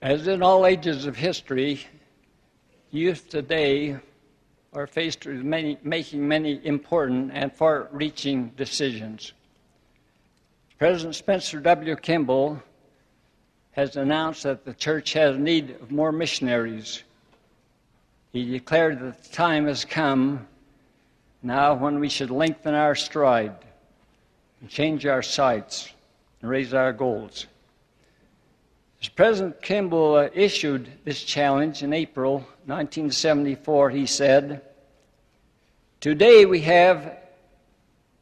As in all ages of history, youth today are faced with many, making many important and far reaching decisions. President Spencer W. Kimball has announced that the church has need of more missionaries. He declared that the time has come now when we should lengthen our stride and change our sights and raise our goals. As President Kimball uh, issued this challenge in April 1974, he said, Today we have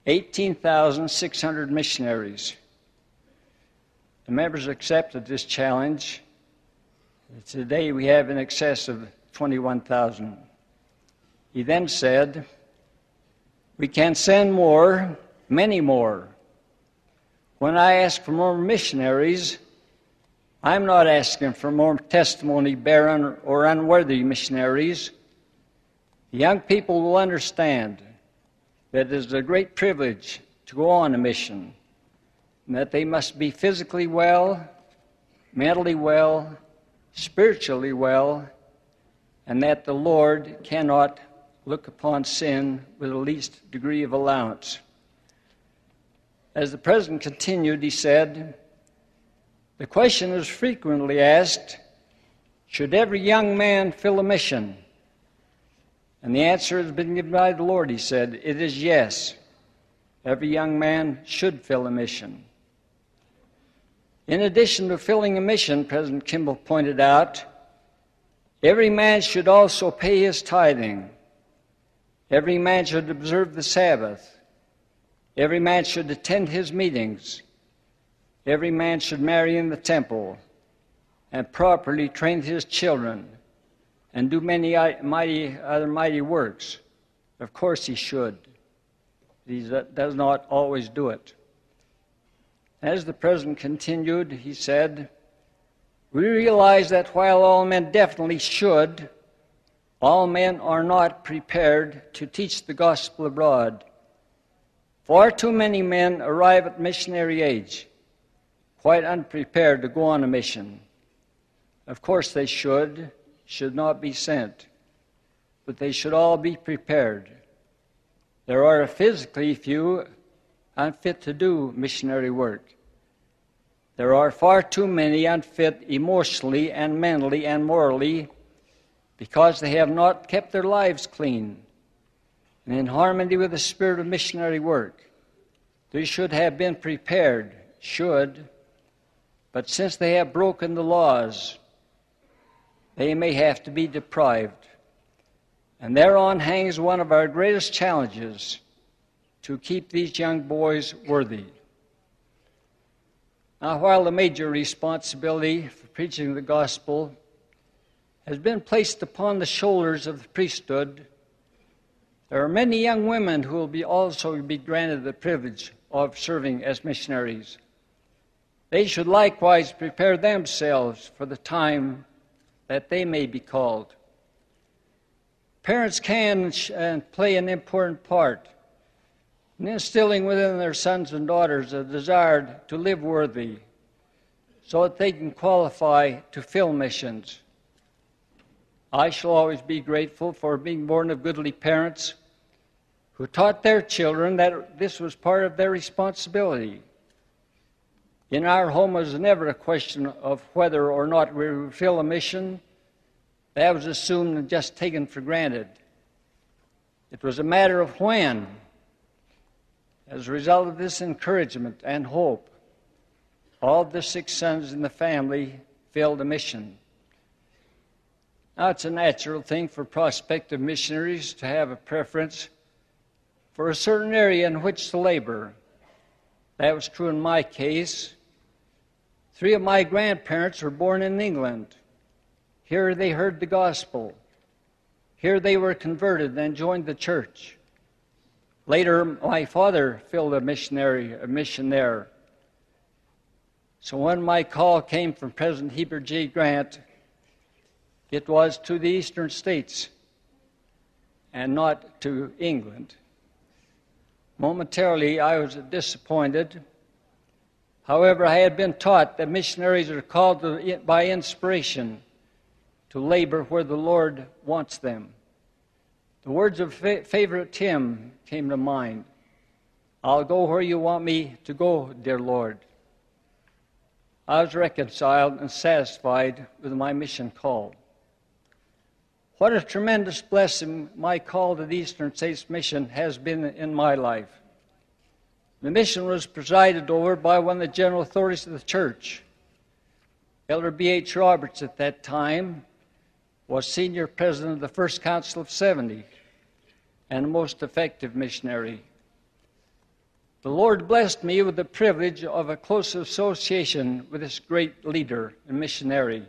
18,600 missionaries. The members accepted this challenge. Today we have in excess of 21,000. He then said, We can send more, many more. When I ask for more missionaries, I'm not asking for more testimony barren or unworthy missionaries. The young people will understand that it is a great privilege to go on a mission, and that they must be physically well, mentally well, spiritually well, and that the Lord cannot look upon sin with the least degree of allowance. As the president continued, he said, the question is frequently asked Should every young man fill a mission? And the answer has been given by the Lord. He said, It is yes. Every young man should fill a mission. In addition to filling a mission, President Kimball pointed out, every man should also pay his tithing. Every man should observe the Sabbath. Every man should attend his meetings. Every man should marry in the temple and properly train his children and do many uh, mighty, other mighty works. Of course, he should. He uh, does not always do it. As the president continued, he said, We realize that while all men definitely should, all men are not prepared to teach the gospel abroad. Far too many men arrive at missionary age quite unprepared to go on a mission. Of course, they should, should not be sent, but they should all be prepared. There are physically few unfit to do missionary work. There are far too many unfit emotionally and mentally and morally because they have not kept their lives clean and in harmony with the spirit of missionary work. They should have been prepared, should, but since they have broken the laws, they may have to be deprived. And thereon hangs one of our greatest challenges to keep these young boys worthy. Now, while the major responsibility for preaching the gospel has been placed upon the shoulders of the priesthood, there are many young women who will be also be granted the privilege of serving as missionaries. They should likewise prepare themselves for the time that they may be called. Parents can play an important part in instilling within their sons and daughters a desire to live worthy so that they can qualify to fill missions. I shall always be grateful for being born of goodly parents who taught their children that this was part of their responsibility. In our home, it was never a question of whether or not we would fill a mission. That was assumed and just taken for granted. It was a matter of when. As a result of this encouragement and hope, all the six sons in the family filled a mission. Now, it's a natural thing for prospective missionaries to have a preference for a certain area in which to labor. That was true in my case. Three of my grandparents were born in England. Here they heard the gospel. Here they were converted and joined the church. Later, my father filled a missionary a mission there. So when my call came from President Heber J. Grant, it was to the eastern states and not to England. Momentarily, I was disappointed However, I had been taught that missionaries are called to, by inspiration to labor where the Lord wants them. The words of fa- favorite Tim came to mind I'll go where you want me to go, dear Lord. I was reconciled and satisfied with my mission call. What a tremendous blessing my call to the Eastern States Mission has been in my life. The mission was presided over by one of the general authorities of the church. Elder B.H. Roberts at that time was senior president of the First Council of 70 and a most effective missionary. The Lord blessed me with the privilege of a close association with this great leader and missionary.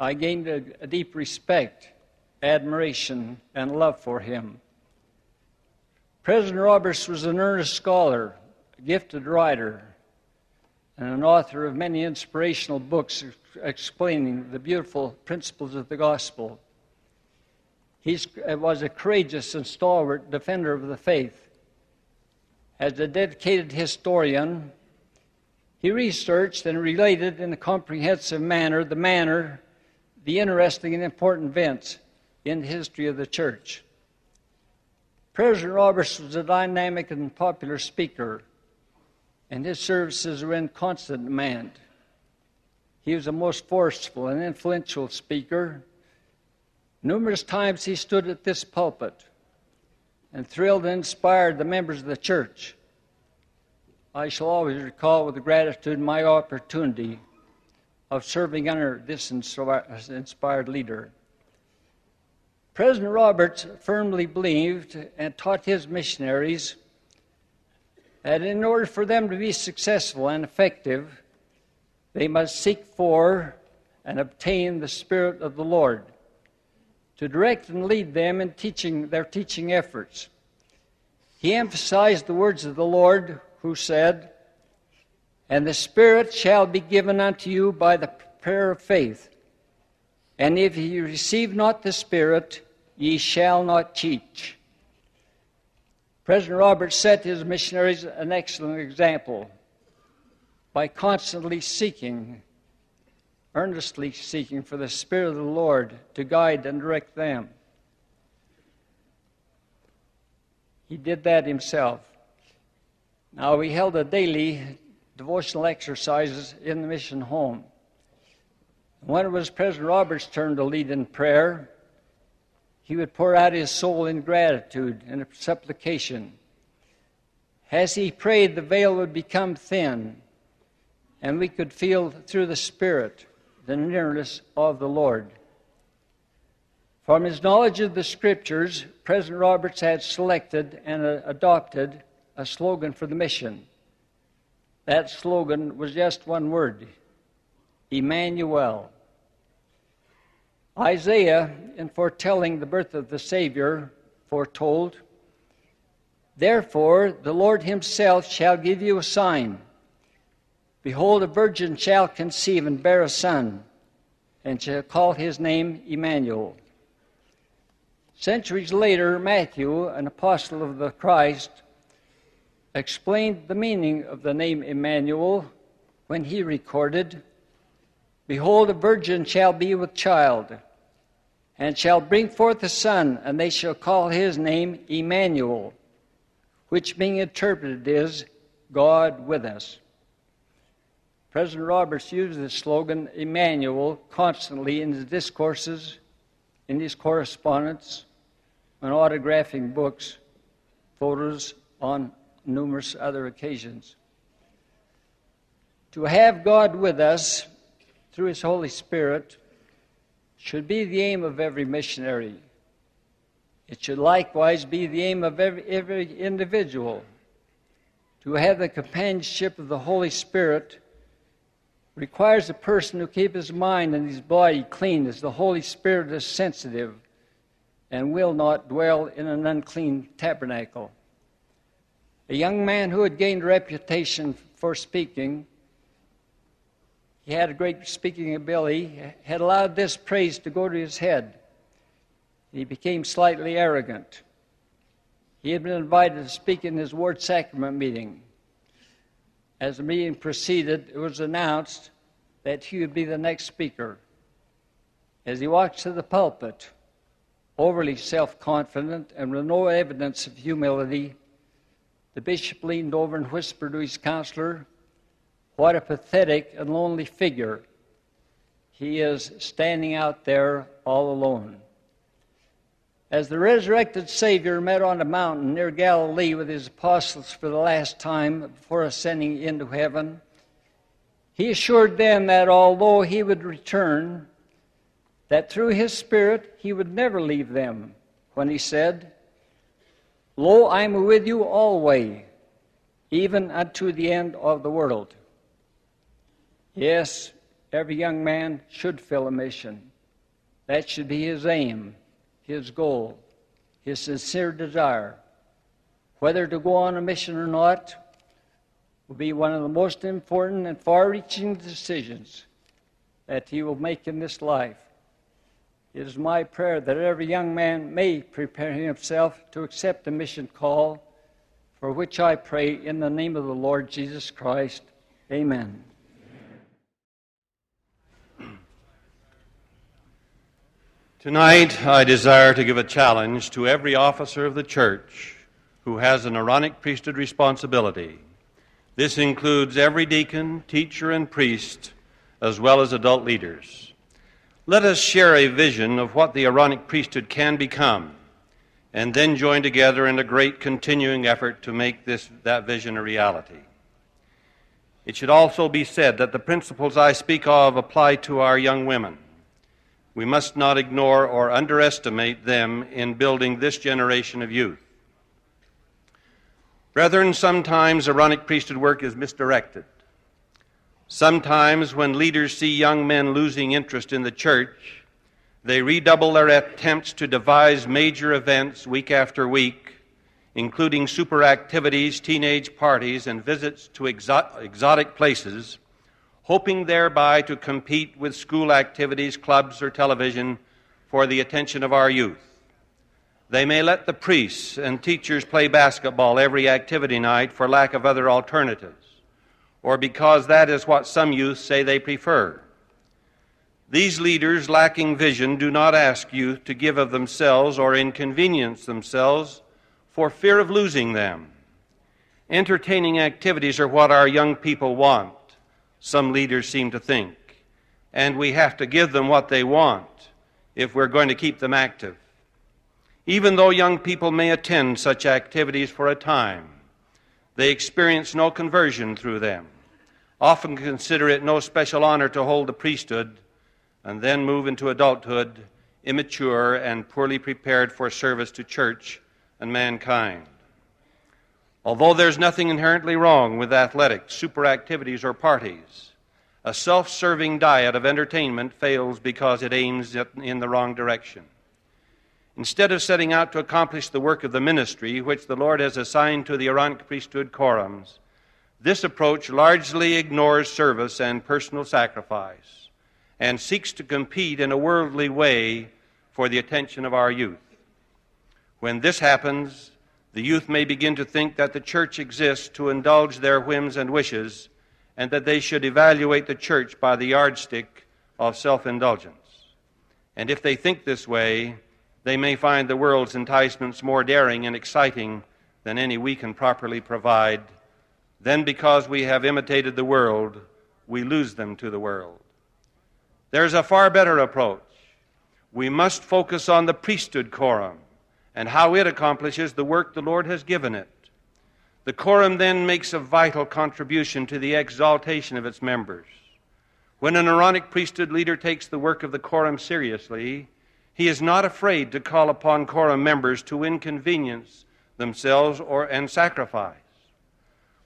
I gained a, a deep respect, admiration, and love for him. President Roberts was an earnest scholar, a gifted writer, and an author of many inspirational books explaining the beautiful principles of the gospel. He uh, was a courageous and stalwart defender of the faith. As a dedicated historian, he researched and related in a comprehensive manner the manner the interesting and important events in the history of the church. President Roberts was a dynamic and popular speaker, and his services were in constant demand. He was a most forceful and influential speaker. Numerous times he stood at this pulpit and thrilled and inspired the members of the church. I shall always recall with gratitude my opportunity of serving under this inspired leader. President Roberts firmly believed and taught his missionaries that in order for them to be successful and effective, they must seek for and obtain the Spirit of the Lord to direct and lead them in teaching their teaching efforts. He emphasized the words of the Lord who said, and the Spirit shall be given unto you by the prayer of faith. And if ye receive not the Spirit, ye shall not teach. President Roberts set his missionaries an excellent example by constantly seeking, earnestly seeking for the Spirit of the Lord to guide and direct them. He did that himself. Now, we held a daily devotional exercises in the mission home. When it was President Roberts' turn to lead in prayer, he would pour out his soul in gratitude and supplication. As he prayed, the veil would become thin, and we could feel through the Spirit the nearness of the Lord. From his knowledge of the Scriptures, President Roberts had selected and adopted a slogan for the mission that slogan was just one word Emmanuel. Isaiah, in foretelling the birth of the Savior, foretold, Therefore the Lord himself shall give you a sign. Behold, a virgin shall conceive and bear a son, and shall call his name Emmanuel. Centuries later, Matthew, an apostle of the Christ, explained the meaning of the name Emmanuel when he recorded, Behold, a virgin shall be with child, and shall bring forth a son, and they shall call his name Emmanuel, which being interpreted is God with us. President Roberts used the slogan Emmanuel constantly in his discourses, in his correspondence, when autographing books, photos on numerous other occasions. To have God with us through His Holy Spirit should be the aim of every missionary. It should likewise be the aim of every, every individual. To have the companionship of the Holy Spirit requires a person to keep his mind and his body clean, as the Holy Spirit is sensitive and will not dwell in an unclean tabernacle. A young man who had gained reputation for speaking, he had a great speaking ability, had allowed this praise to go to his head. He became slightly arrogant. He had been invited to speak in his ward sacrament meeting. As the meeting proceeded, it was announced that he would be the next speaker. As he walked to the pulpit, overly self confident and with no evidence of humility, the bishop leaned over and whispered to his counselor, What a pathetic and lonely figure. He is standing out there all alone. As the resurrected Savior met on a mountain near Galilee with his apostles for the last time before ascending into heaven, he assured them that although he would return, that through his Spirit he would never leave them when he said, Lo, I am with you always, even unto the end of the world. Yes, every young man should fill a mission. That should be his aim his goal, his sincere desire. Whether to go on a mission or not will be one of the most important and far reaching decisions that he will make in this life. It is my prayer that every young man may prepare himself to accept the mission call, for which I pray in the name of the Lord Jesus Christ. Amen. Tonight, I desire to give a challenge to every officer of the church who has an Aaronic priesthood responsibility. This includes every deacon, teacher, and priest, as well as adult leaders. Let us share a vision of what the Aaronic priesthood can become, and then join together in a great continuing effort to make this, that vision a reality. It should also be said that the principles I speak of apply to our young women. We must not ignore or underestimate them in building this generation of youth. Brethren, sometimes Aaronic priesthood work is misdirected. Sometimes, when leaders see young men losing interest in the church, they redouble their attempts to devise major events week after week, including super activities, teenage parties, and visits to exotic places hoping thereby to compete with school activities, clubs, or television for the attention of our youth. They may let the priests and teachers play basketball every activity night for lack of other alternatives, or because that is what some youth say they prefer. These leaders, lacking vision, do not ask youth to give of themselves or inconvenience themselves for fear of losing them. Entertaining activities are what our young people want some leaders seem to think. And we have to give them what they want if we're going to keep them active. Even though young people may attend such activities for a time, they experience no conversion through them, often consider it no special honor to hold the priesthood, and then move into adulthood immature and poorly prepared for service to church and mankind. Although there's nothing inherently wrong with athletics, super activities, or parties, a self serving diet of entertainment fails because it aims in the wrong direction. Instead of setting out to accomplish the work of the ministry which the Lord has assigned to the Aaronic priesthood quorums, this approach largely ignores service and personal sacrifice and seeks to compete in a worldly way for the attention of our youth. When this happens, the youth may begin to think that the church exists to indulge their whims and wishes, and that they should evaluate the church by the yardstick of self indulgence. And if they think this way, they may find the world's enticements more daring and exciting than any we can properly provide. Then, because we have imitated the world, we lose them to the world. There's a far better approach. We must focus on the priesthood quorum and how it accomplishes the work the Lord has given it. The quorum then makes a vital contribution to the exaltation of its members. When an Aaronic priesthood leader takes the work of the quorum seriously, he is not afraid to call upon quorum members to inconvenience themselves or and sacrifice.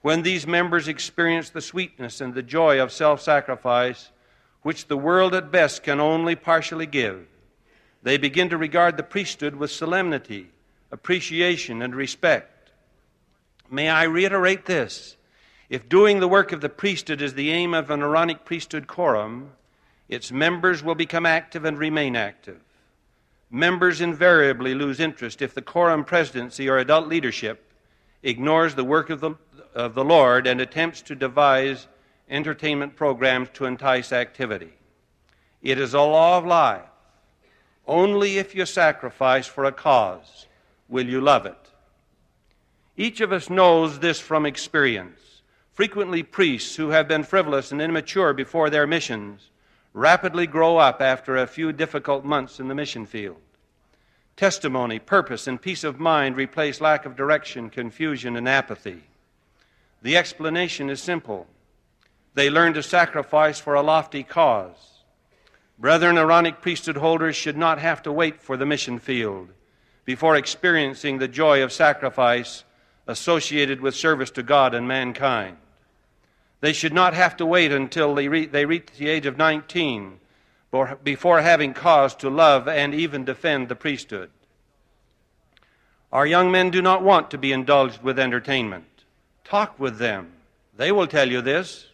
When these members experience the sweetness and the joy of self-sacrifice, which the world at best can only partially give, they begin to regard the priesthood with solemnity, appreciation, and respect. May I reiterate this? If doing the work of the priesthood is the aim of an Aaronic priesthood quorum, its members will become active and remain active. Members invariably lose interest if the quorum presidency or adult leadership ignores the work of the, of the Lord and attempts to devise entertainment programs to entice activity. It is a law of life. Only if you sacrifice for a cause will you love it. Each of us knows this from experience. Frequently, priests who have been frivolous and immature before their missions rapidly grow up after a few difficult months in the mission field. Testimony, purpose, and peace of mind replace lack of direction, confusion, and apathy. The explanation is simple. They learn to sacrifice for a lofty cause. Brethren, Aaronic priesthood holders should not have to wait for the mission field before experiencing the joy of sacrifice associated with service to God and mankind. They should not have to wait until they, re- they reach the age of 19 before having cause to love and even defend the priesthood. Our young men do not want to be indulged with entertainment. Talk with them. They will tell you this.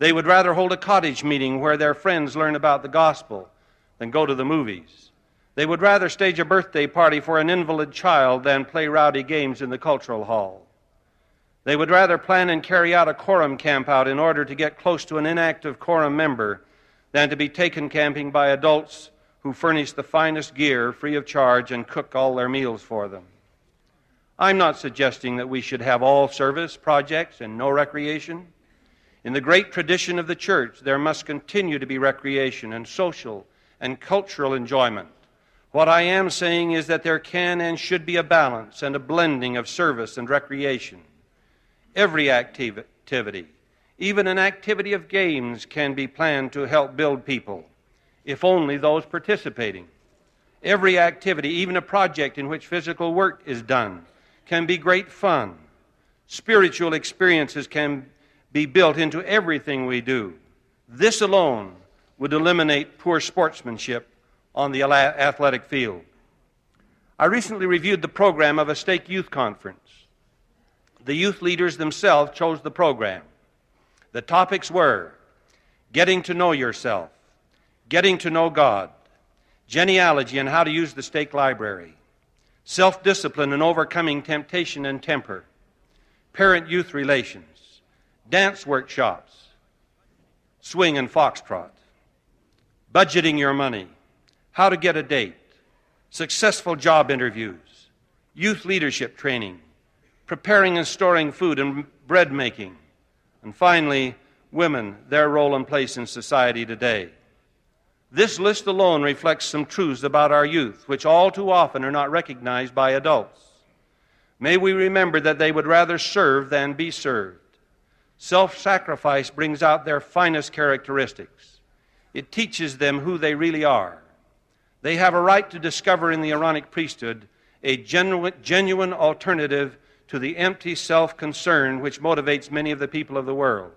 They would rather hold a cottage meeting where their friends learn about the gospel than go to the movies. They would rather stage a birthday party for an invalid child than play rowdy games in the cultural hall. They would rather plan and carry out a quorum camp out in order to get close to an inactive quorum member than to be taken camping by adults who furnish the finest gear free of charge and cook all their meals for them. I'm not suggesting that we should have all service projects and no recreation. In the great tradition of the church, there must continue to be recreation and social and cultural enjoyment. What I am saying is that there can and should be a balance and a blending of service and recreation. Every activity, even an activity of games, can be planned to help build people, if only those participating. Every activity, even a project in which physical work is done, can be great fun. Spiritual experiences can be built into everything we do. This alone would eliminate poor sportsmanship on the athletic field. I recently reviewed the program of a stake youth conference. The youth leaders themselves chose the program. The topics were getting to know yourself, getting to know God, genealogy and how to use the stake library, self discipline and overcoming temptation and temper, parent youth relations, dance workshops, swing and foxtrot, budgeting your money, how to get a date, successful job interviews, youth leadership training, preparing and storing food and bread making, and finally, women, their role and place in society today. This list alone reflects some truths about our youth, which all too often are not recognized by adults. May we remember that they would rather serve than be served. Self sacrifice brings out their finest characteristics. It teaches them who they really are. They have a right to discover in the Aaronic priesthood a genuine, genuine alternative to the empty self concern which motivates many of the people of the world.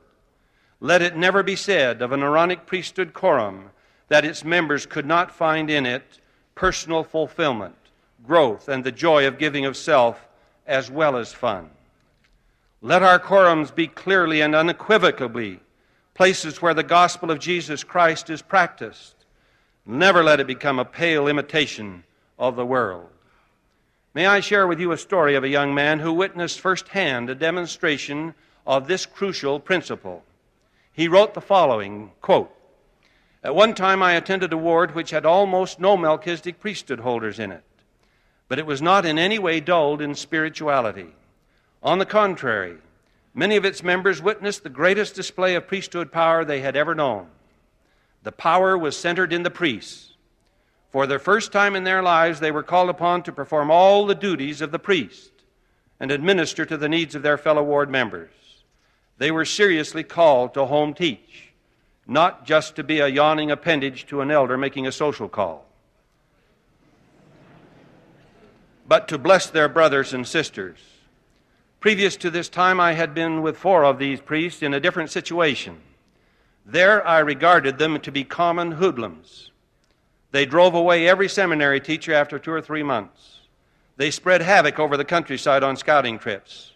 Let it never be said of an Aaronic priesthood quorum that its members could not find in it personal fulfillment, growth, and the joy of giving of self as well as fun. Let our quorums be clearly and unequivocally places where the gospel of Jesus Christ is practiced. Never let it become a pale imitation of the world. May I share with you a story of a young man who witnessed firsthand a demonstration of this crucial principle. He wrote the following quote, At one time I attended a ward which had almost no Melchizedek priesthood holders in it, but it was not in any way dulled in spirituality. On the contrary, many of its members witnessed the greatest display of priesthood power they had ever known. The power was centered in the priests for the first time in their lives, they were called upon to perform all the duties of the priest and administer to the needs of their fellow ward members. They were seriously called to home teach, not just to be a yawning appendage to an elder making a social call, but to bless their brothers and sisters. Previous to this time, I had been with four of these priests in a different situation. There, I regarded them to be common hoodlums they drove away every seminary teacher after two or three months. They spread havoc over the countryside on scouting trips.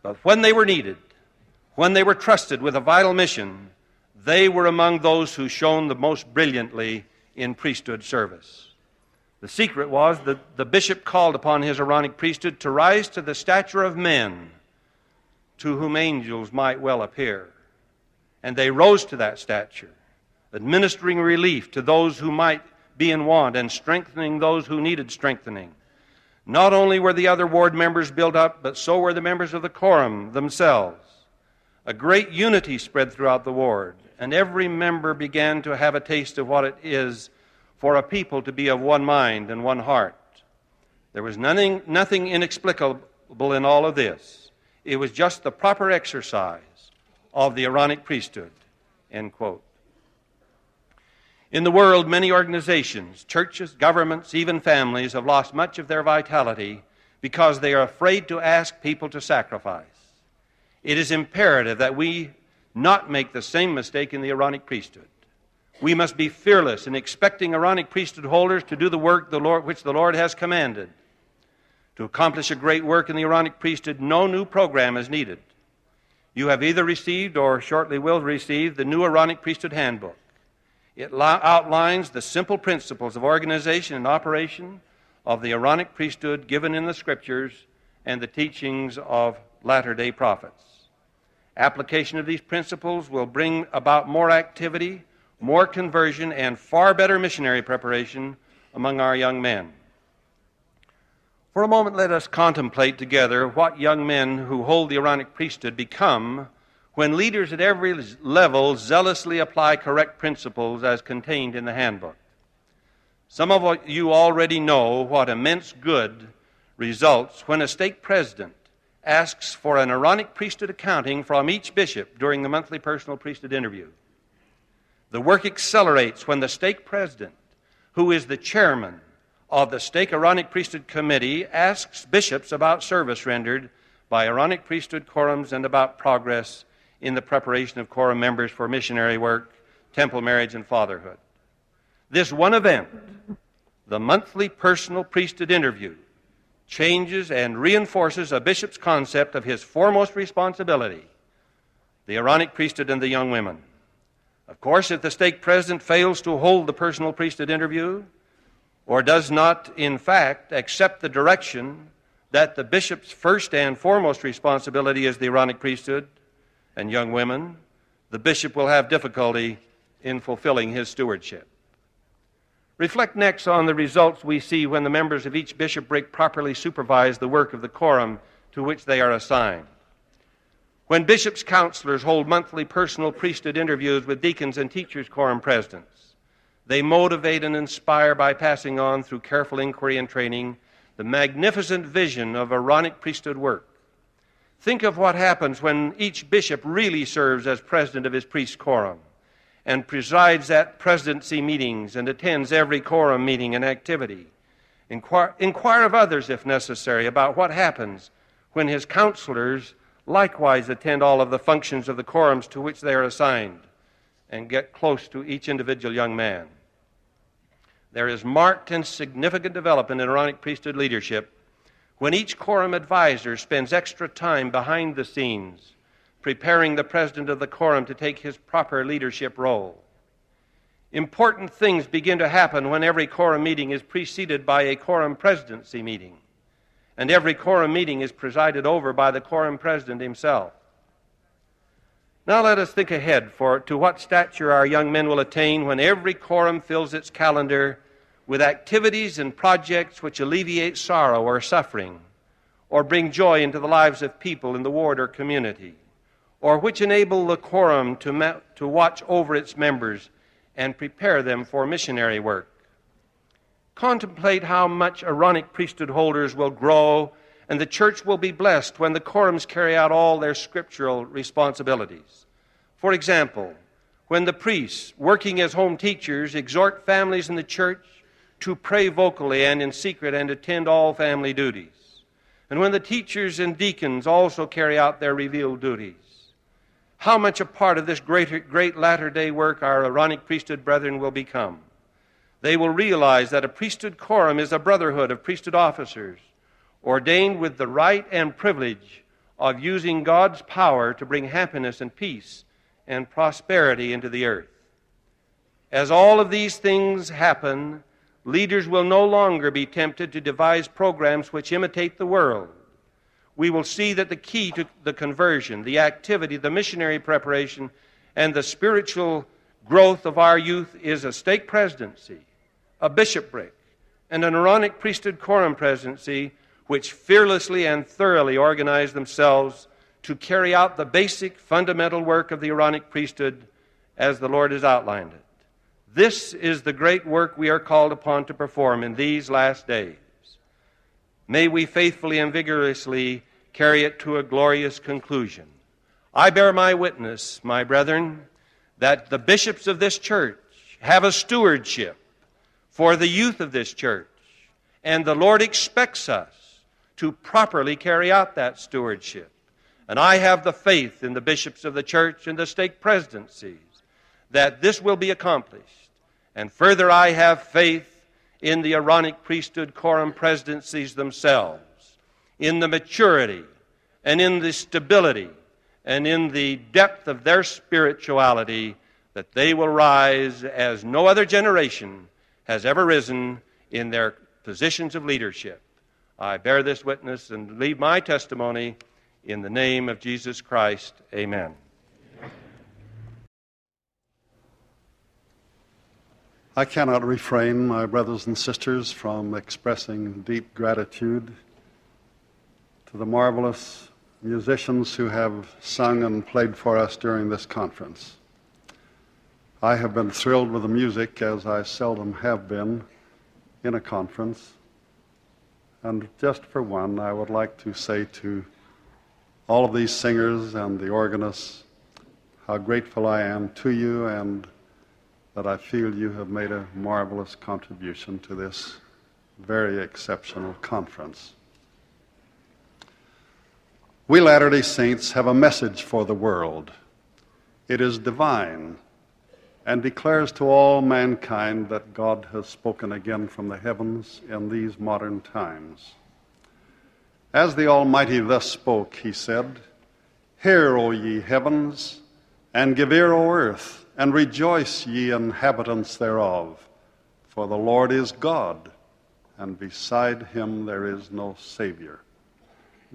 But when they were needed, when they were trusted with a vital mission, they were among those who shone the most brilliantly in priesthood service. The secret was that the bishop called upon his Aaronic priesthood to rise to the stature of men, to whom angels might well appear. And they rose to that stature, administering relief to those who might be in want and strengthening those who needed strengthening. Not only were the other ward members built up, but so were the members of the quorum themselves. A great unity spread throughout the ward, and every member began to have a taste of what it is for a people to be of one mind and one heart. There was nothing, nothing inexplicable in all of this. It was just the proper exercise of the Aaronic priesthood. End quote. In the world, many organizations, churches, governments, even families have lost much of their vitality because they are afraid to ask people to sacrifice. It is imperative that we not make the same mistake in the Aaronic priesthood. We must be fearless in expecting Aaronic priesthood holders to do the work the Lord, which the Lord has commanded. To accomplish a great work in the Aaronic priesthood, no new program is needed. You have either received or shortly will receive the new Aaronic priesthood handbook. It outlines the simple principles of organization and operation of the Aaronic priesthood given in the Scriptures and the teachings of latter day prophets. Application of these principles will bring about more activity, more conversion, and far better missionary preparation among our young men. For a moment, let us contemplate together what young men who hold the Aaronic priesthood become when leaders at every level zealously apply correct principles as contained in the handbook. Some of you already know what immense good results when a stake president asks for an Aaronic priesthood accounting from each bishop during the monthly personal priesthood interview. The work accelerates when the stake president, who is the chairman of the stake Aaronic priesthood committee, asks bishops about service rendered by Aaronic priesthood quorums and about progress in the preparation of quorum members for missionary work, temple marriage, and fatherhood. This one event, the monthly personal priesthood interview, changes and reinforces a bishop's concept of his foremost responsibility the Aaronic priesthood and the young women. Of course, if the stake president fails to hold the personal priesthood interview, or does not, in fact, accept the direction that the bishop's first and foremost responsibility is the Aaronic priesthood, and young women, the bishop will have difficulty in fulfilling his stewardship. Reflect next on the results we see when the members of each bishopric properly supervise the work of the quorum to which they are assigned. When bishops' counselors hold monthly personal priesthood interviews with deacons and teachers' quorum presidents, they motivate and inspire by passing on through careful inquiry and training the magnificent vision of Aaronic priesthood work. Think of what happens when each bishop really serves as president of his priest quorum and presides at presidency meetings and attends every quorum meeting and activity. Inquire, inquire of others, if necessary, about what happens when his counselors likewise attend all of the functions of the quorums to which they are assigned and get close to each individual young man. There is marked and significant development in Aaronic priesthood leadership when each quorum advisor spends extra time behind the scenes preparing the president of the quorum to take his proper leadership role. Important things begin to happen when every quorum meeting is preceded by a quorum presidency meeting, and every quorum meeting is presided over by the quorum president himself. Now let us think ahead for to what stature our young men will attain when every quorum fills its calendar with activities and projects which alleviate sorrow or suffering, or bring joy into the lives of people in the ward or community, or which enable the quorum to, ma- to watch over its members and prepare them for missionary work. Contemplate how much Aaronic priesthood holders will grow and the church will be blessed when the quorums carry out all their scriptural responsibilities. For example, when the priests, working as home teachers, exhort families in the church to pray vocally and in secret and attend all family duties. And when the teachers and deacons also carry out their revealed duties. How much a part of this great, great latter day work our Aaronic priesthood brethren will become. They will realize that a priesthood quorum is a brotherhood of priesthood officers ordained with the right and privilege of using God's power to bring happiness and peace and prosperity into the earth. As all of these things happen, Leaders will no longer be tempted to devise programs which imitate the world. we will see that the key to the conversion, the activity, the missionary preparation, and the spiritual growth of our youth is a stake presidency, a bishopric, and an Aaronic priesthood quorum presidency, which fearlessly and thoroughly organize themselves to carry out the basic fundamental work of the Aaronic priesthood as the Lord has outlined it. This is the great work we are called upon to perform in these last days. May we faithfully and vigorously carry it to a glorious conclusion. I bear my witness, my brethren, that the bishops of this church have a stewardship for the youth of this church, and the Lord expects us to properly carry out that stewardship. And I have the faith in the bishops of the church and the stake presidencies that this will be accomplished. And further, I have faith in the Aaronic priesthood quorum presidencies themselves, in the maturity and in the stability and in the depth of their spirituality, that they will rise as no other generation has ever risen in their positions of leadership. I bear this witness and leave my testimony in the name of Jesus Christ. Amen. I cannot refrain, my brothers and sisters, from expressing deep gratitude to the marvelous musicians who have sung and played for us during this conference. I have been thrilled with the music as I seldom have been in a conference. And just for one, I would like to say to all of these singers and the organists how grateful I am to you and that I feel you have made a marvelous contribution to this very exceptional conference. We Latter day Saints have a message for the world. It is divine and declares to all mankind that God has spoken again from the heavens in these modern times. As the Almighty thus spoke, he said, Hear, O ye heavens, and give ear, O earth and rejoice, ye inhabitants thereof, for the Lord is God, and beside him there is no Savior.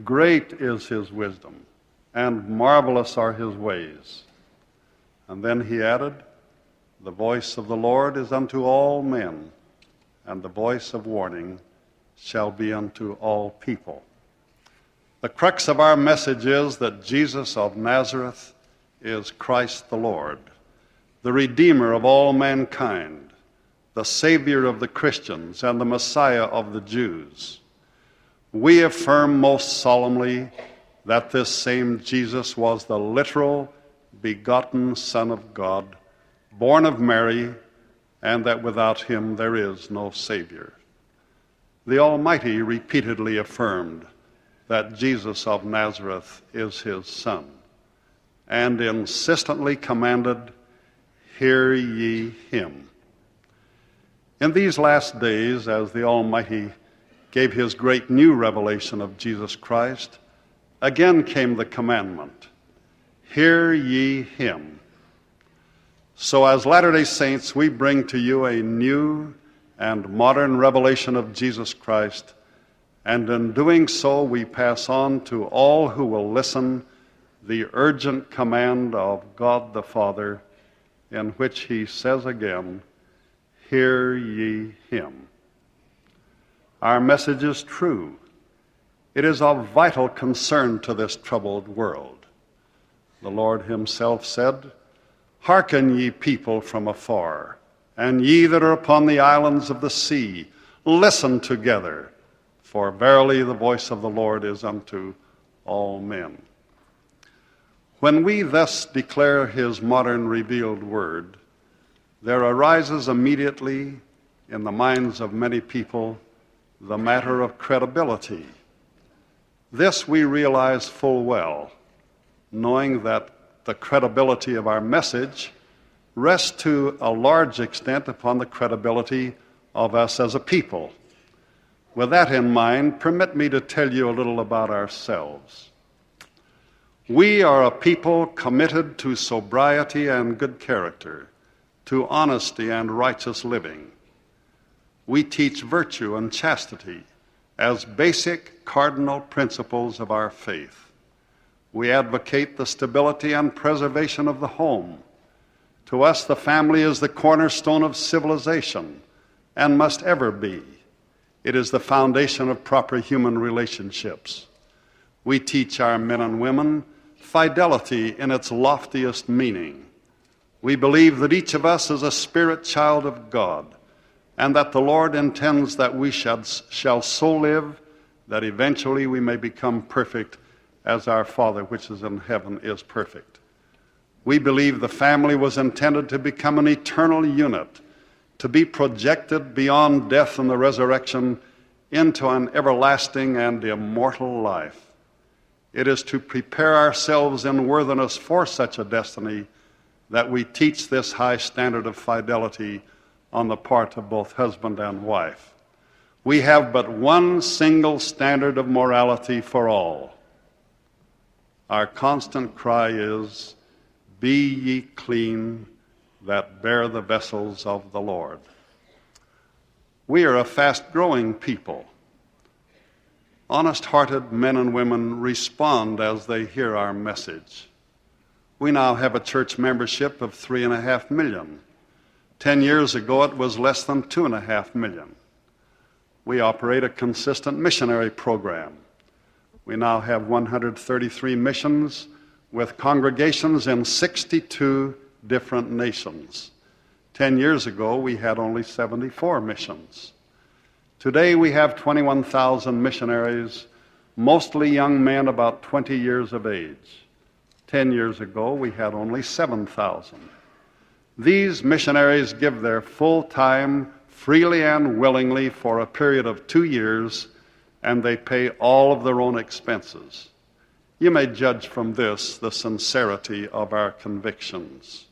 Great is his wisdom, and marvelous are his ways. And then he added, The voice of the Lord is unto all men, and the voice of warning shall be unto all people. The crux of our message is that Jesus of Nazareth is Christ the Lord the Redeemer of all mankind, the Savior of the Christians, and the Messiah of the Jews. We affirm most solemnly that this same Jesus was the literal, begotten Son of God, born of Mary, and that without him there is no Savior. The Almighty repeatedly affirmed that Jesus of Nazareth is his Son, and insistently commanded hear ye him. In these last days, as the Almighty gave his great new revelation of Jesus Christ, again came the commandment Hear ye him. So, as Latter day Saints, we bring to you a new and modern revelation of Jesus Christ, and in doing so, we pass on to all who will listen the urgent command of God the Father in which he says again, Hear ye him. Our message is true. It is of vital concern to this troubled world. The Lord himself said, Hearken, ye people from afar, and ye that are upon the islands of the sea, listen together, for verily the voice of the Lord is unto all men. When we thus declare his modern revealed word, there arises immediately in the minds of many people the matter of credibility. This we realize full well, knowing that the credibility of our message rests to a large extent upon the credibility of us as a people. With that in mind, permit me to tell you a little about ourselves. We are a people committed to sobriety and good character, to honesty and righteous living. We teach virtue and chastity as basic cardinal principles of our faith. We advocate the stability and preservation of the home. To us, the family is the cornerstone of civilization and must ever be. It is the foundation of proper human relationships. We teach our men and women fidelity in its loftiest meaning. We believe that each of us is a spirit child of God and that the Lord intends that we shall, shall so live that eventually we may become perfect as our Father which is in heaven is perfect. We believe the family was intended to become an eternal unit to be projected beyond death and the resurrection into an everlasting and immortal life. It is to prepare ourselves in worthiness for such a destiny that we teach this high standard of fidelity on the part of both husband and wife. We have but one single standard of morality for all. Our constant cry is, Be ye clean that bear the vessels of the Lord. We are a fast growing people. Honest hearted men and women respond as they hear our message. We now have a church membership of three and a half million. Ten years ago, it was less than two and a half million. We operate a consistent missionary program. We now have 133 missions with congregations in 62 different nations. Ten years ago, we had only 74 missions. Today, we have 21,000 missionaries, mostly young men about 20 years of age. Ten years ago, we had only 7,000. These missionaries give their full time freely and willingly for a period of two years, and they pay all of their own expenses. You may judge from this the sincerity of our convictions.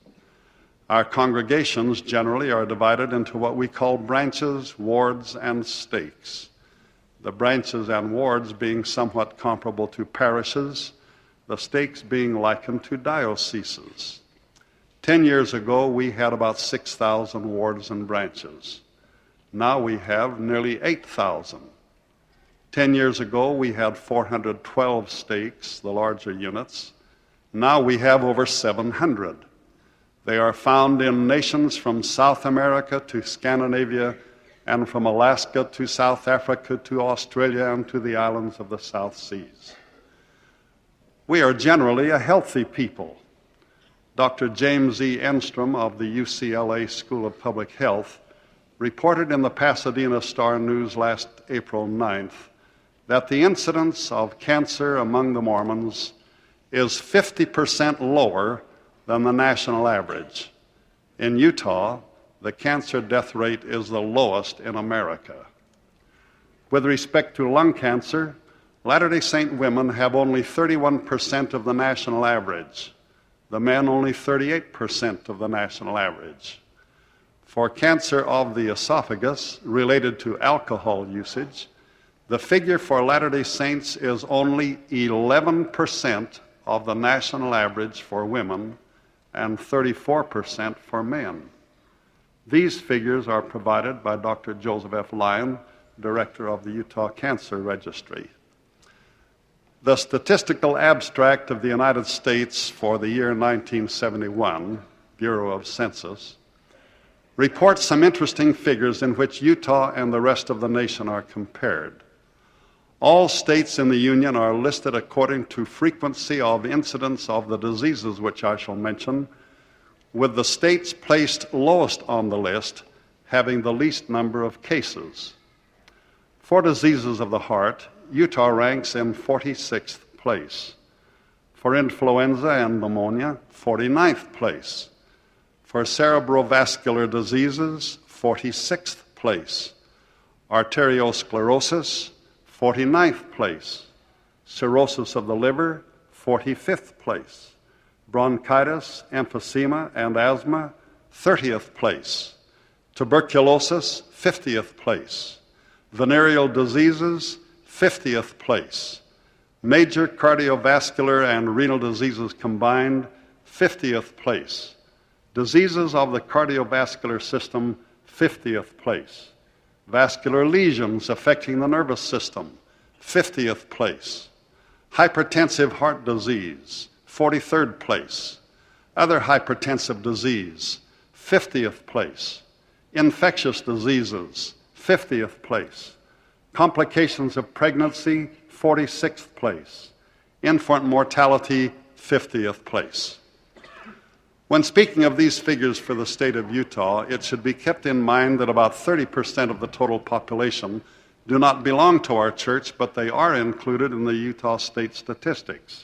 Our congregations generally are divided into what we call branches, wards, and stakes. The branches and wards being somewhat comparable to parishes, the stakes being likened to dioceses. Ten years ago, we had about 6,000 wards and branches. Now we have nearly 8,000. Ten years ago, we had 412 stakes, the larger units. Now we have over 700. They are found in nations from South America to Scandinavia and from Alaska to South Africa to Australia and to the islands of the South Seas. We are generally a healthy people. Dr. James E. Enstrom of the UCLA School of Public Health reported in the Pasadena Star News last April 9th that the incidence of cancer among the Mormons is 50% lower than the national average. In Utah, the cancer death rate is the lowest in America. With respect to lung cancer, Latter day Saint women have only 31% of the national average, the men only 38% of the national average. For cancer of the esophagus related to alcohol usage, the figure for Latter day Saints is only 11% of the national average for women and 34% for men. These figures are provided by Dr. Joseph F. Lyon, director of the Utah Cancer Registry. The Statistical Abstract of the United States for the year 1971, Bureau of Census, reports some interesting figures in which Utah and the rest of the nation are compared. All states in the Union are listed according to frequency of incidence of the diseases which I shall mention, with the states placed lowest on the list having the least number of cases. For diseases of the heart, Utah ranks in 46th place. For influenza and pneumonia, 49th place. For cerebrovascular diseases, 46th place. Arteriosclerosis, 49th place. Cirrhosis of the liver, 45th place. Bronchitis, emphysema, and asthma, 30th place. Tuberculosis, 50th place. Venereal diseases, 50th place. Major cardiovascular and renal diseases combined, 50th place. Diseases of the cardiovascular system, 50th place. Vascular lesions affecting the nervous system, 50th place. Hypertensive heart disease, 43rd place. Other hypertensive disease, 50th place. Infectious diseases, 50th place. Complications of pregnancy, 46th place. Infant mortality, 50th place. When speaking of these figures for the state of Utah, it should be kept in mind that about 30% of the total population do not belong to our church, but they are included in the Utah state statistics.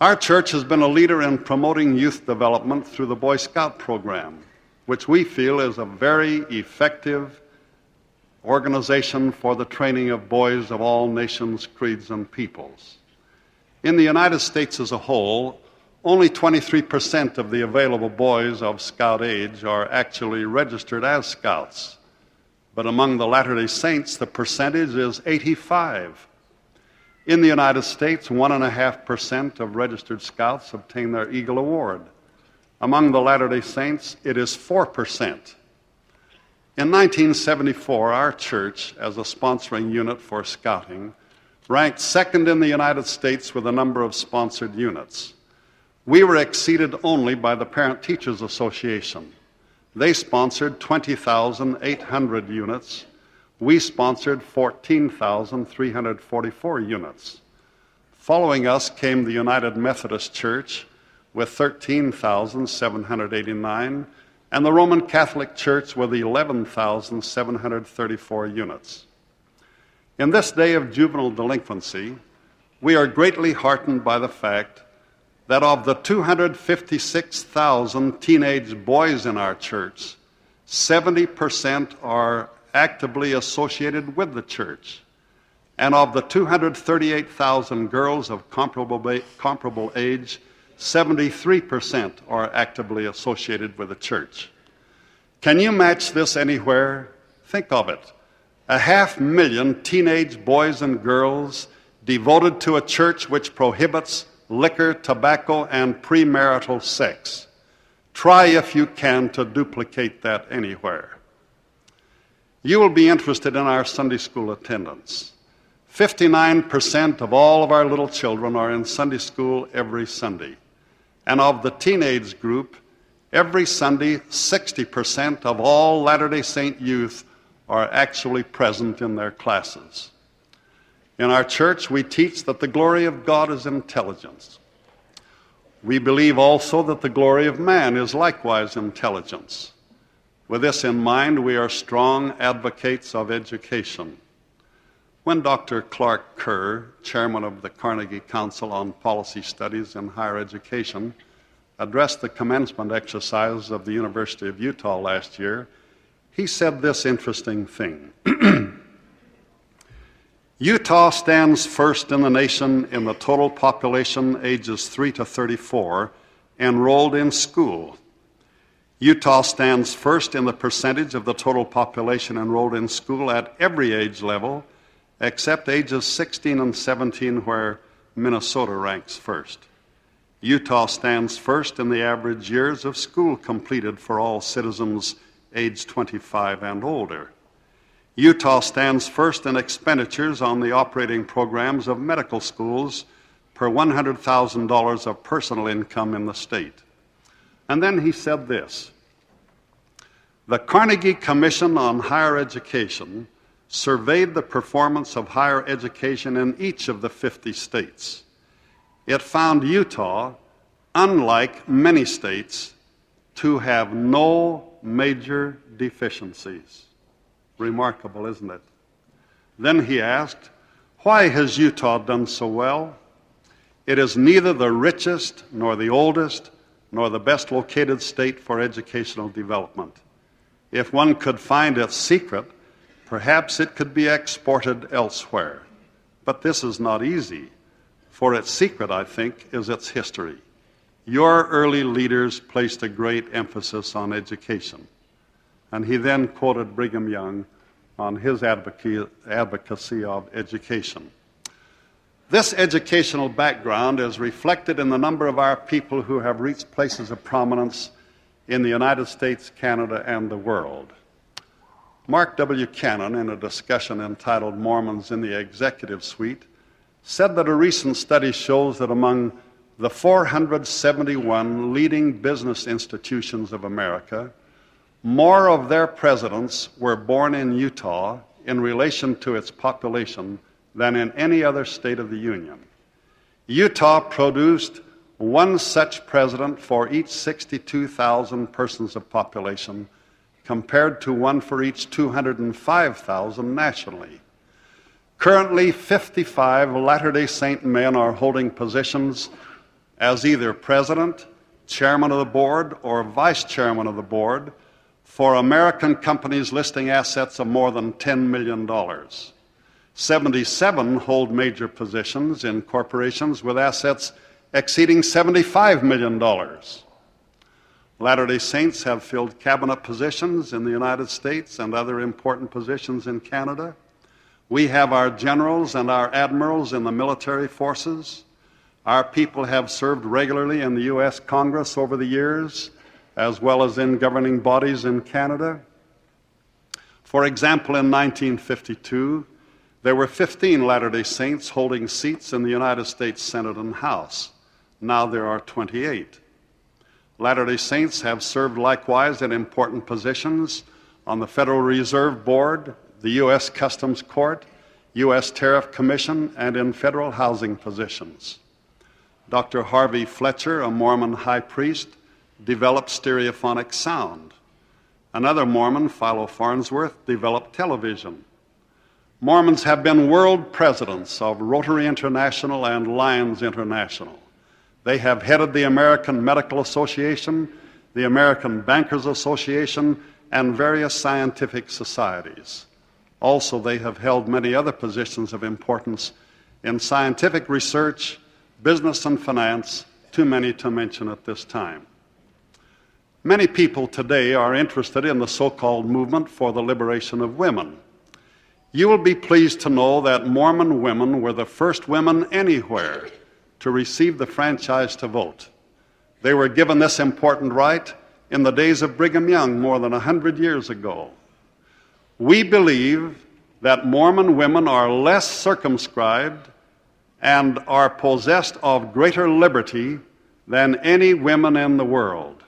Our church has been a leader in promoting youth development through the Boy Scout program, which we feel is a very effective organization for the training of boys of all nations, creeds, and peoples. In the United States as a whole, only 23% of the available boys of scout age are actually registered as scouts. But among the Latter day Saints, the percentage is 85. In the United States, 1.5% of registered scouts obtain their Eagle Award. Among the Latter day Saints, it is 4%. In 1974, our church, as a sponsoring unit for scouting, ranked second in the United States with a number of sponsored units. We were exceeded only by the Parent Teachers Association. They sponsored 20,800 units. We sponsored 14,344 units. Following us came the United Methodist Church with 13,789 and the Roman Catholic Church with 11,734 units. In this day of juvenile delinquency, we are greatly heartened by the fact that of the 256,000 teenage boys in our church, 70% are actively associated with the church. And of the 238,000 girls of comparable, comparable age, 73% are actively associated with the church. Can you match this anywhere? Think of it. A half million teenage boys and girls devoted to a church which prohibits liquor, tobacco, and premarital sex. Try, if you can, to duplicate that anywhere. You will be interested in our Sunday school attendance. 59% of all of our little children are in Sunday school every Sunday. And of the teenage group, every Sunday, 60% of all Latter day Saint youth are actually present in their classes. In our church, we teach that the glory of God is intelligence. We believe also that the glory of man is likewise intelligence. With this in mind, we are strong advocates of education. When Dr. Clark Kerr, chairman of the Carnegie Council on Policy Studies in Higher Education, addressed the commencement exercise of the University of Utah last year, he said this interesting thing. Utah stands first in the nation in the total population ages 3 to 34 enrolled in school. Utah stands first in the percentage of the total population enrolled in school at every age level, except ages 16 and 17, where Minnesota ranks first. Utah stands first in the average years of school completed for all citizens aged 25 and older. Utah stands first in expenditures on the operating programs of medical schools per $100,000 of personal income in the state. And then he said this The Carnegie Commission on Higher Education surveyed the performance of higher education in each of the 50 states. It found Utah, unlike many states, to have no major deficiencies. Remarkable, isn't it? Then he asked, Why has Utah done so well? It is neither the richest, nor the oldest, nor the best located state for educational development. If one could find its secret, perhaps it could be exported elsewhere. But this is not easy, for its secret, I think, is its history. Your early leaders placed a great emphasis on education. And he then quoted Brigham Young on his advocacy of education. This educational background is reflected in the number of our people who have reached places of prominence in the United States, Canada, and the world. Mark W. Cannon, in a discussion entitled Mormons in the Executive Suite, said that a recent study shows that among the 471 leading business institutions of America, more of their presidents were born in Utah in relation to its population than in any other state of the Union. Utah produced one such president for each 62,000 persons of population, compared to one for each 205,000 nationally. Currently, 55 Latter day Saint men are holding positions as either president, chairman of the board, or vice chairman of the board for American companies listing assets of more than $10 million. 77 hold major positions in corporations with assets exceeding $75 million. Latter day Saints have filled cabinet positions in the United States and other important positions in Canada. We have our generals and our admirals in the military forces. Our people have served regularly in the U.S. Congress over the years, as well as in governing bodies in Canada. For example, in 1952, there were 15 Latter day Saints holding seats in the United States Senate and House. Now there are 28. Latter day Saints have served likewise in important positions on the Federal Reserve Board, the U.S. Customs Court, U.S. Tariff Commission, and in federal housing positions. Dr. Harvey Fletcher, a Mormon high priest, developed stereophonic sound. Another Mormon, Philo Farnsworth, developed television. Mormons have been world presidents of Rotary International and Lions International. They have headed the American Medical Association, the American Bankers Association, and various scientific societies. Also, they have held many other positions of importance in scientific research, business, and finance, too many to mention at this time. Many people today are interested in the so called movement for the liberation of women. You will be pleased to know that Mormon women were the first women anywhere to receive the franchise to vote. They were given this important right in the days of Brigham Young more than a hundred years ago. We believe that Mormon women are less circumscribed and are possessed of greater liberty than any women in the world.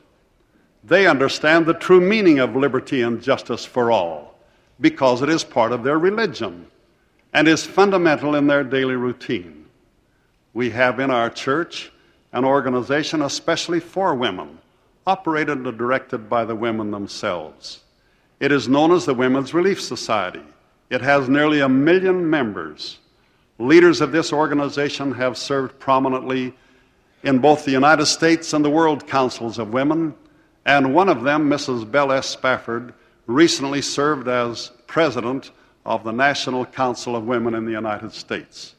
They understand the true meaning of liberty and justice for all because it is part of their religion and is fundamental in their daily routine. We have in our church an organization especially for women, operated and directed by the women themselves. It is known as the Women's Relief Society. It has nearly a million members. Leaders of this organization have served prominently in both the United States and the World Councils of Women, and one of them, Mrs. Belle S. Spafford, recently served as president of the National Council of Women in the United States.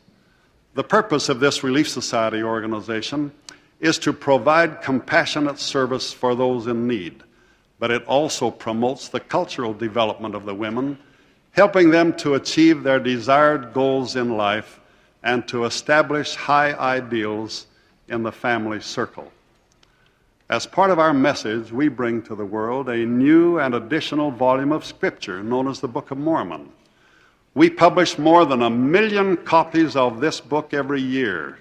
The purpose of this Relief Society organization is to provide compassionate service for those in need but it also promotes the cultural development of the women, helping them to achieve their desired goals in life and to establish high ideals in the family circle. As part of our message, we bring to the world a new and additional volume of Scripture known as the Book of Mormon. We publish more than a million copies of this book every year.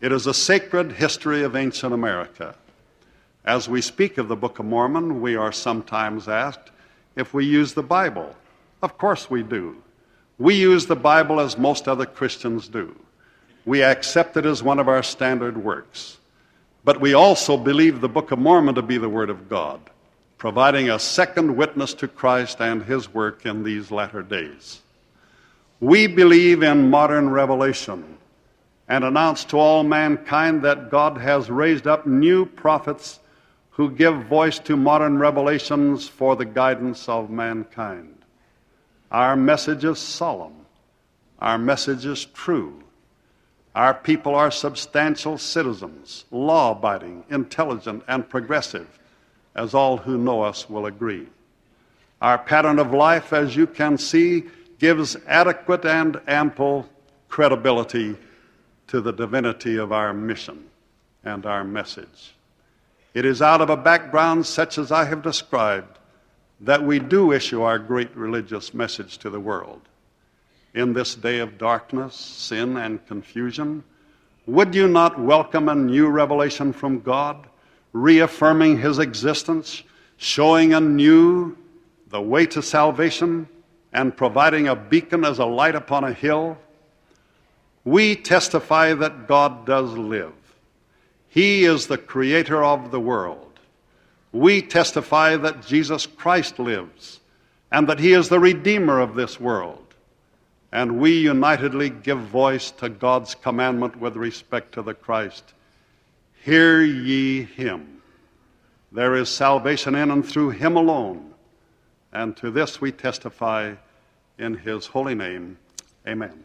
It is a sacred history of ancient America. As we speak of the Book of Mormon, we are sometimes asked if we use the Bible. Of course we do. We use the Bible as most other Christians do. We accept it as one of our standard works. But we also believe the Book of Mormon to be the Word of God, providing a second witness to Christ and His work in these latter days. We believe in modern revelation and announce to all mankind that God has raised up new prophets who give voice to modern revelations for the guidance of mankind. Our message is solemn. Our message is true. Our people are substantial citizens, law abiding, intelligent, and progressive, as all who know us will agree. Our pattern of life, as you can see, gives adequate and ample credibility to the divinity of our mission and our message. It is out of a background such as I have described that we do issue our great religious message to the world. In this day of darkness, sin, and confusion, would you not welcome a new revelation from God, reaffirming His existence, showing anew the way to salvation, and providing a beacon as a light upon a hill? We testify that God does live. He is the creator of the world we testify that Jesus Christ lives and that he is the Redeemer of this world. And we unitedly give voice to God's commandment with respect to the Christ Hear ye him. There is salvation in and through him alone. And to this we testify in his holy name. Amen.